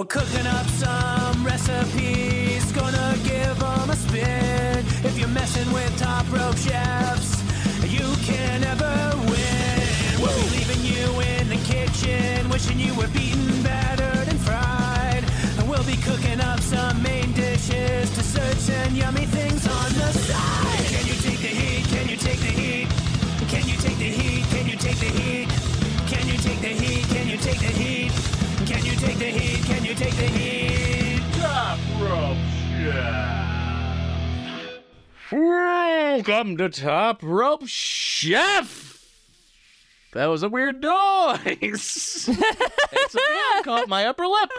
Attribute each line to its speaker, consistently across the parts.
Speaker 1: We're cooking up some recipes, gonna give them a spin. If you're messing with top rope chefs, you can never win. We'll be leaving you in the kitchen, wishing you were beaten, take the heat? Can you take the heat?
Speaker 2: Top Rope Chef. Welcome to Top Rope Chef. That was a weird noise. it's a man caught my upper lip.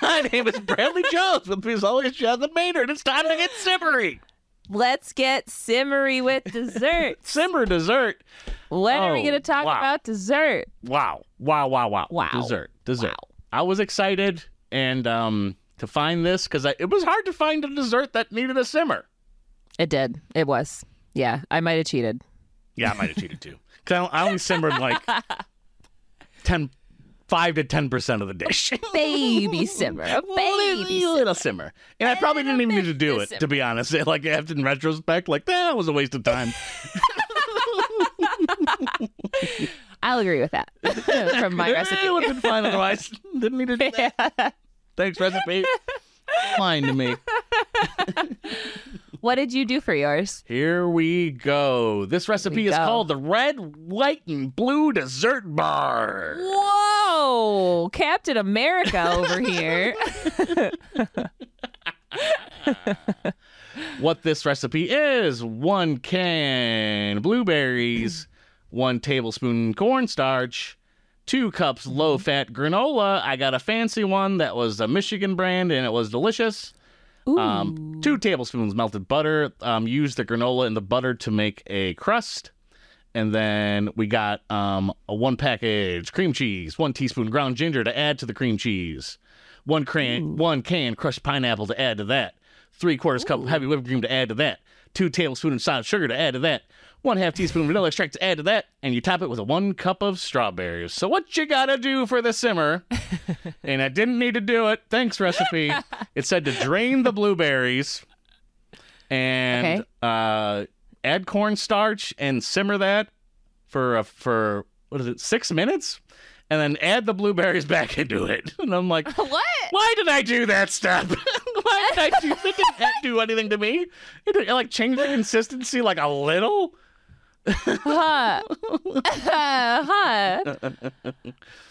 Speaker 2: My name is Bradley Jones. With me as always, Jaclyn Maynard. It's time to get simmery.
Speaker 3: Let's get simmery with dessert.
Speaker 2: Simmer dessert.
Speaker 3: when are we
Speaker 2: Oh,
Speaker 3: going to talk
Speaker 2: wow.
Speaker 3: about dessert?
Speaker 2: Wow. Wow, wow, wow.
Speaker 3: Wow.
Speaker 2: Dessert. Dessert.
Speaker 3: Wow.
Speaker 2: I was excited and um to find this because it was hard to find a dessert that needed a simmer.
Speaker 3: It did. It was. Yeah, I might have cheated.
Speaker 2: Yeah, I might have cheated too. Because I only simmered like 10, 5 to 10% of the dish.
Speaker 3: Baby simmer. A baby
Speaker 2: little,
Speaker 3: simmer.
Speaker 2: little simmer. And I probably didn't even need to do it,
Speaker 3: simmer.
Speaker 2: to be honest. Like, after in retrospect, like, that was a waste of time.
Speaker 3: I'll agree with that from my recipe.
Speaker 2: It would have been fine otherwise. Didn't need to do that. Thanks, recipe. Fine to me.
Speaker 3: What did you do for yours?
Speaker 2: Here we go. This recipe is
Speaker 3: go.
Speaker 2: called the Red, White, and Blue Dessert Bar.
Speaker 3: Whoa, Captain America over here.
Speaker 2: what this recipe is one can blueberries, one tablespoon cornstarch, two cups low fat granola. I got a fancy one that was a Michigan brand and it was delicious. Um, two tablespoons melted butter. Um, use the granola and the butter to make a crust. And then we got um, a one package cream cheese, one teaspoon ground ginger to add to the cream cheese, one can one can crushed pineapple to add to that, three quarters cup heavy whipped cream to add to that, two tablespoons of solid sugar to add to that, one half teaspoon vanilla extract to add to that, and you top it with a one cup of strawberries. So what you gotta do for the simmer? and I didn't need to do it. Thanks, recipe. it said to drain the blueberries and
Speaker 3: Okay.
Speaker 2: uh, add cornstarch and simmer that for uh, for what is it six minutes, and then add the blueberries back into it. And I'm like,
Speaker 3: what?
Speaker 2: why did I do that step? Why did I do? It didn't do anything to me. It, it like changed the consistency like a little.
Speaker 3: Huh. huh.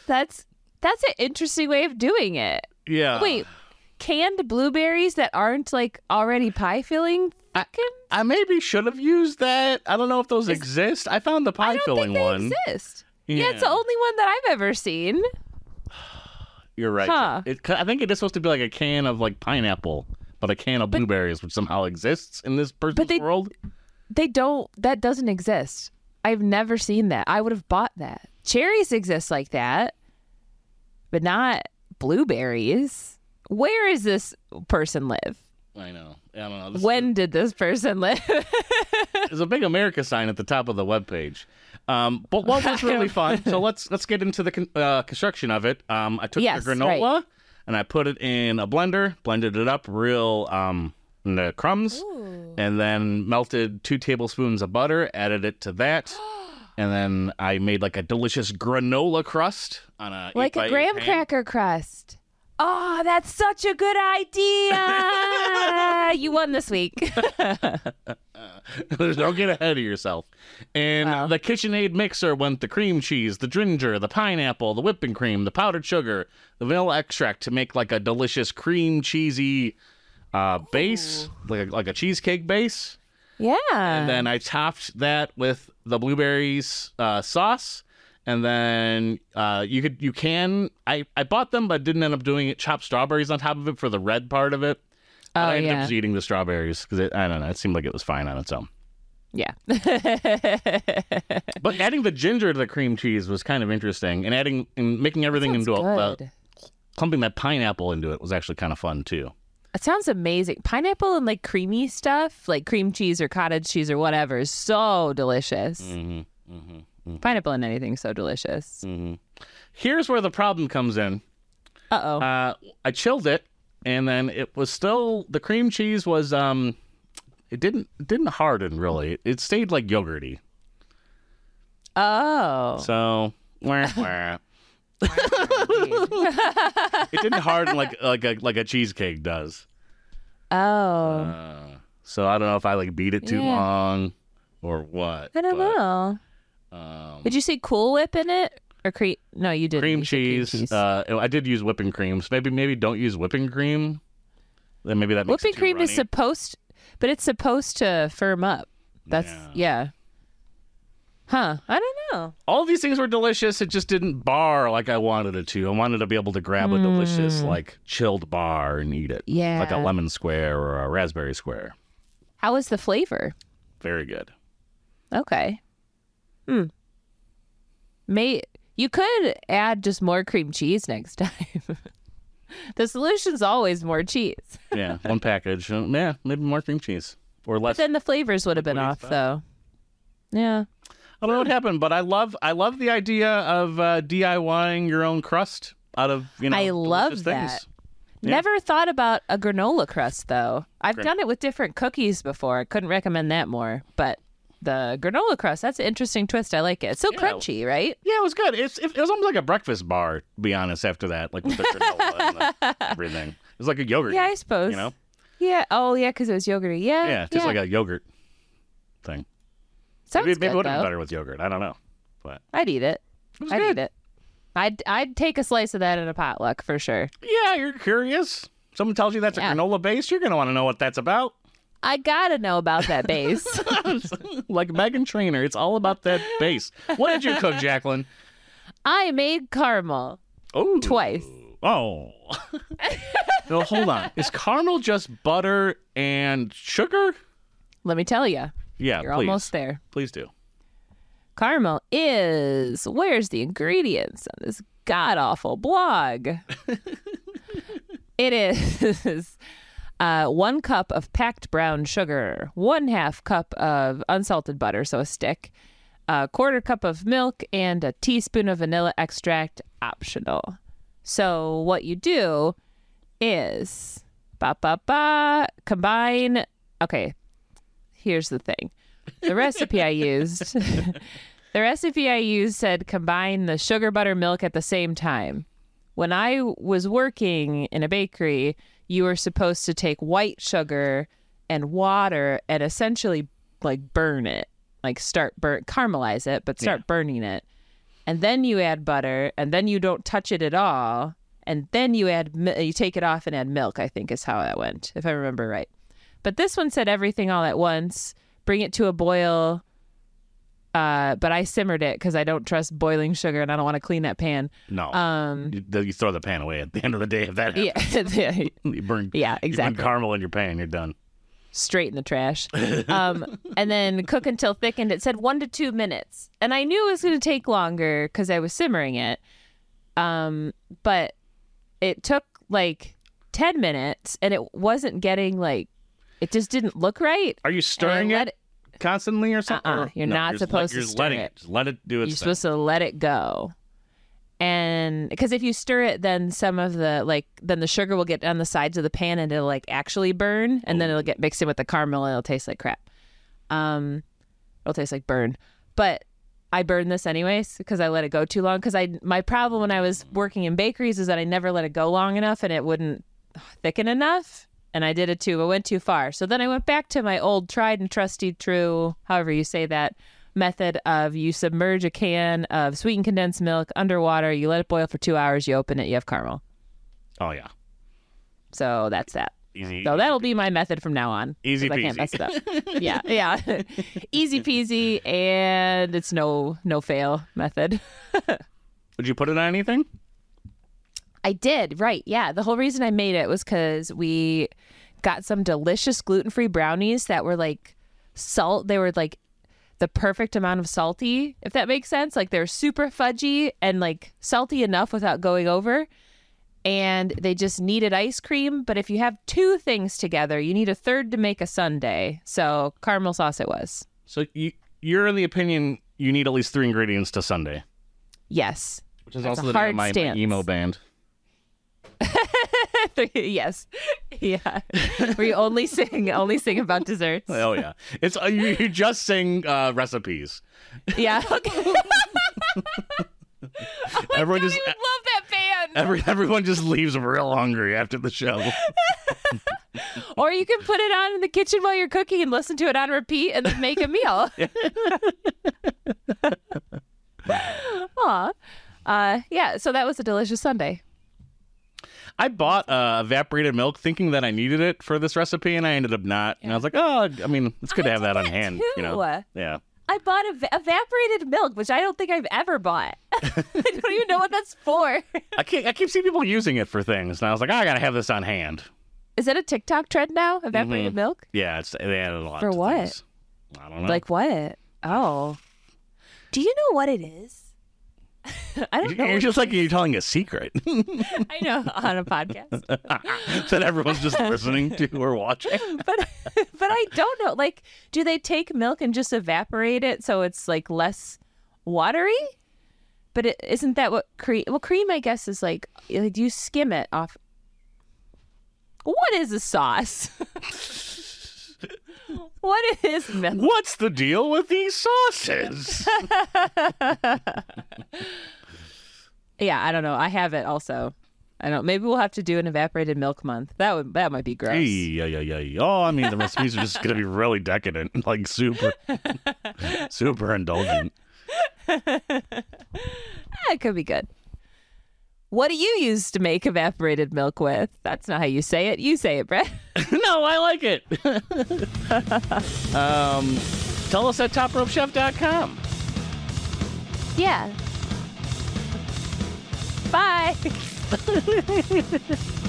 Speaker 3: That's that's an interesting way of doing it.
Speaker 2: Yeah.
Speaker 3: Wait, canned blueberries that aren't like already pie filling?
Speaker 2: I, I maybe should have used that. I don't know if those exist. I found the pie
Speaker 3: I don't
Speaker 2: filling
Speaker 3: think they
Speaker 2: one.
Speaker 3: exist. Yeah. it's the only one that I've ever seen.
Speaker 2: You're right.
Speaker 3: Huh.
Speaker 2: It, I think it is supposed to be like a can of like pineapple, but a can of blueberries, which somehow exists in this person's
Speaker 3: they-
Speaker 2: world.
Speaker 3: They don't. That doesn't exist. I've never seen that. I would have bought that. Cherries exist like that, but not blueberries. Where is this person live?
Speaker 2: I know. I don't know. This,
Speaker 3: When did this person live?
Speaker 2: There's a big America sign at the top of the webpage. Um, but what was really fun? So let's let's get into the con- uh, construction of it. Um, I took
Speaker 3: Yes,
Speaker 2: the granola and I put it in a blender, blended it up real um, in the crumbs, and then melted two tablespoons of butter, added it to that, and then I made like a delicious granola crust on a
Speaker 3: like a graham cracker crust. Oh, that's such a good idea. you won this week.
Speaker 2: Don't get ahead of yourself. And
Speaker 3: Wow.
Speaker 2: the KitchenAid mixer went the cream cheese, the ginger, the pineapple, the whipping cream, the powdered sugar, the vanilla extract to make like a delicious cream cheesy uh, base, like a, like a cheesecake base.
Speaker 3: yeah.
Speaker 2: And then I topped that with the blueberries uh, sauce. And then uh, you could you can I, I bought them but didn't end up doing it. Chopped strawberries on top of it for the red part of it.
Speaker 3: Oh
Speaker 2: I ended up
Speaker 3: yeah.
Speaker 2: just eating the strawberries because I don't know. It seemed like it was fine on its own.
Speaker 3: Yeah.
Speaker 2: But adding the ginger to the cream cheese was kind of interesting, and adding and making everything into a, uh, clumping that pineapple into it was actually kind of fun too.
Speaker 3: It sounds amazing. Pineapple and like creamy stuff, like cream cheese or cottage cheese or whatever, is so delicious.
Speaker 2: Mm-hmm, mm-hmm,
Speaker 3: Pineapple and anything so delicious.
Speaker 2: mm-hmm. Here's where the problem comes in.
Speaker 3: Uh oh.
Speaker 2: Uh, I chilled it, and then it was still the cream cheese was um, it didn't it didn't harden really. It stayed like yogurty.
Speaker 3: oh.
Speaker 2: So wah, wah. it didn't harden like like a like a cheesecake does.
Speaker 3: oh.
Speaker 2: Uh, so I don't know if I like beat it too
Speaker 3: Yeah.
Speaker 2: long or what.
Speaker 3: I don't
Speaker 2: but,
Speaker 3: know.
Speaker 2: Um,
Speaker 3: Did you see Cool Whip in it or cream? No, you didn't.
Speaker 2: cream
Speaker 3: You said
Speaker 2: cheese. Uh, I did use whipping cream. So maybe maybe don't use whipping cream. Then maybe that makes it
Speaker 3: Whipping cream is supposed, but it's supposed to firm up. That's
Speaker 2: Yeah.
Speaker 3: yeah. Huh? I don't know.
Speaker 2: all these things were delicious. It just didn't bar like I wanted it to. I wanted to be able to grab a delicious, like chilled bar and eat it.
Speaker 3: Yeah.
Speaker 2: Like a lemon square or a raspberry square.
Speaker 3: How was the flavor?
Speaker 2: Very good.
Speaker 3: Okay. Hmm. May you could add just more cream cheese next time. the solution's always more cheese.
Speaker 2: Yeah. One package. Uh, yeah. Maybe more cream cheese or less.
Speaker 3: But then the flavors would have been off though. Yeah.
Speaker 2: I don't know what happened, but I love I love the idea of uh, DIYing your own crust out of you know.
Speaker 3: I love that.
Speaker 2: Things. Yeah.
Speaker 3: Never thought about a granola crust though. I've
Speaker 2: Gran-
Speaker 3: done it with different cookies before. I couldn't recommend that more, but the granola crust, that's an interesting twist. I like it. It's so
Speaker 2: Yeah.
Speaker 3: crunchy, right?
Speaker 2: Yeah, it was good. It's it, was almost like a breakfast bar. To be honest, after that, like with the granola and the, everything, it was like a yogurt.
Speaker 3: Yeah, I suppose.
Speaker 2: you know.
Speaker 3: Yeah. Oh, yeah, because it was yogurty. Yeah.
Speaker 2: Yeah, just like a yogurt thing.
Speaker 3: Sounds
Speaker 2: maybe maybe it
Speaker 3: good,
Speaker 2: would have been better with yogurt. I don't know, but
Speaker 3: I'd eat it.
Speaker 2: it
Speaker 3: I'd
Speaker 2: good.
Speaker 3: eat it. I'd I'd take a slice of that in a potluck for sure.
Speaker 2: Yeah, you're curious. Someone tells you that's
Speaker 3: Yeah.
Speaker 2: a granola base, you're gonna want to know what that's about.
Speaker 3: I gotta know about that base.
Speaker 2: like Meghan Trainor, it's all about that base. What did you cook, Jaclyn?
Speaker 3: I made caramel
Speaker 2: Oh,
Speaker 3: twice.
Speaker 2: Oh. no, hold on. Is caramel just butter and sugar?
Speaker 3: Let me tell you,
Speaker 2: Yeah,
Speaker 3: you're
Speaker 2: please.
Speaker 3: almost there.
Speaker 2: Please do.
Speaker 3: Caramel is where's the ingredients on this god awful blog? it is uh, one cup of packed brown sugar, one half cup of unsalted butter, so a stick, a quarter cup of milk, and a teaspoon of vanilla extract, optional. So what you do is ba ba ba combine. Okay, here's the thing. The recipe I used, the recipe I used said combine the sugar, butter, milk at the same time. When I was working in a bakery, you were supposed to take white sugar and water and essentially like burn it, like start burn caramelize it, but start burning it. And then you add butter, and then you don't touch it at all, and then you add you take it off and add milk. I think is how that went, if I remember right. But this one said everything all at once. Bring it to a boil. Uh, but I simmered it because I don't trust boiling sugar and I don't want to clean that pan.
Speaker 2: No.
Speaker 3: Um,
Speaker 2: you, you throw the pan away at the end of the day if that happens.
Speaker 3: yeah,
Speaker 2: You burn,
Speaker 3: yeah,
Speaker 2: you burn
Speaker 3: exactly.
Speaker 2: caramel in your pan, you're done.
Speaker 3: Straight in the trash. Um, and then cook until thickened. It said one to two minutes, and I knew it was going to take longer because I was simmering it. Um, but it took like ten minutes, and it wasn't getting like. It just didn't look right.
Speaker 2: Are you stirring it constantly or something?
Speaker 3: Uh-uh,
Speaker 2: Or-
Speaker 3: you're
Speaker 2: no,
Speaker 3: not
Speaker 2: let-
Speaker 3: supposed to
Speaker 2: you're
Speaker 3: stir
Speaker 2: letting
Speaker 3: it.
Speaker 2: Just let it do its You're thing.
Speaker 3: supposed to let it go. And because if you stir it, then some of the like, then the sugar will get on the sides of the pan and it'll like actually burn, and then it'll get mixed in with the caramel and it'll taste like crap. Um, it'll taste like burn. But I burned this anyways because I let it go too long. Because I my problem when I was working in bakeries is that I never let it go long enough and it wouldn't thicken enough. And I did it too. I went too far. So then I went back to my old tried and trusty true, however you say that, method of you submerge a can of sweetened condensed milk underwater, you let it boil for two hours, you open it, you have caramel.
Speaker 2: Oh, yeah.
Speaker 3: So that's that.
Speaker 2: Easy.
Speaker 3: So that'll be my method from now on.
Speaker 2: Easy peasy.
Speaker 3: I can't mess it up. yeah, yeah. Easy peasy, and it's no no fail method.
Speaker 2: Would you put it on anything?
Speaker 3: I did, right. Yeah. The whole reason I made it was because we got some delicious gluten free brownies that were like salt. They were like the perfect amount of salty, if that makes sense. Like they're super fudgy and like salty enough without going over. And they just needed ice cream. But if you have two things together, you need a third to make a sundae. So caramel sauce it was.
Speaker 2: So you, you're in the opinion you need at least three ingredients to sundae,
Speaker 3: Yes.
Speaker 2: which is
Speaker 3: That's
Speaker 2: also the name of my, my emo band.
Speaker 3: yes. Yeah. We only sing only sing about desserts.
Speaker 2: Oh yeah, it's uh, you, you just sing uh, recipes.
Speaker 3: Yeah. Okay.
Speaker 2: Everyone
Speaker 3: I
Speaker 2: just
Speaker 3: love that band.
Speaker 2: every everyone just leaves real hungry after the show.
Speaker 3: Or you can put it on in the kitchen while you're cooking and listen to it on repeat and then make a meal. Aw. Uh, yeah, so that was a delicious sundae.
Speaker 2: I bought uh, evaporated milk thinking that I needed it for this recipe, and I ended up not. And I was like, oh, I mean, it's good to have that on hand. You know, yeah.
Speaker 3: I bought ev- evaporated milk, which I don't think I've ever bought. I don't even know what that's for.
Speaker 2: I keep I keep seeing people using it for things, and I was like, oh, I gotta have this on hand.
Speaker 3: Is that a TikTok trend now? Evaporated milk?
Speaker 2: Yeah, it's they added a lot
Speaker 3: For what?
Speaker 2: things. I don't know.
Speaker 3: Like what? Oh. Do you know what it is? I don't know.
Speaker 2: you're just like you're telling a secret
Speaker 3: I know on a podcast.
Speaker 2: that everyone's just listening to or watching.
Speaker 3: but but I don't know. Like, do they take milk and just evaporate it so it's like less watery? But it, isn't that what cream? Well, cream, I guess, is like do you skim it off. What is a sauce? what is milk?
Speaker 2: What's the deal with these sauces?
Speaker 3: Yeah, I don't know. I have it also. I don't. Maybe we'll have to do an evaporated milk month. That would that might be gross.
Speaker 2: Hey, yeah, yeah, yeah, yeah. Oh, I mean, the recipes are just gonna be really decadent, like super, super indulgent.
Speaker 3: Ah, that could be good. What do you use to make evaporated milk with? That's not how you say it. You say it, Brett.
Speaker 2: no, I like it. um, tell us at topropechef.com.
Speaker 3: Yeah. Bye.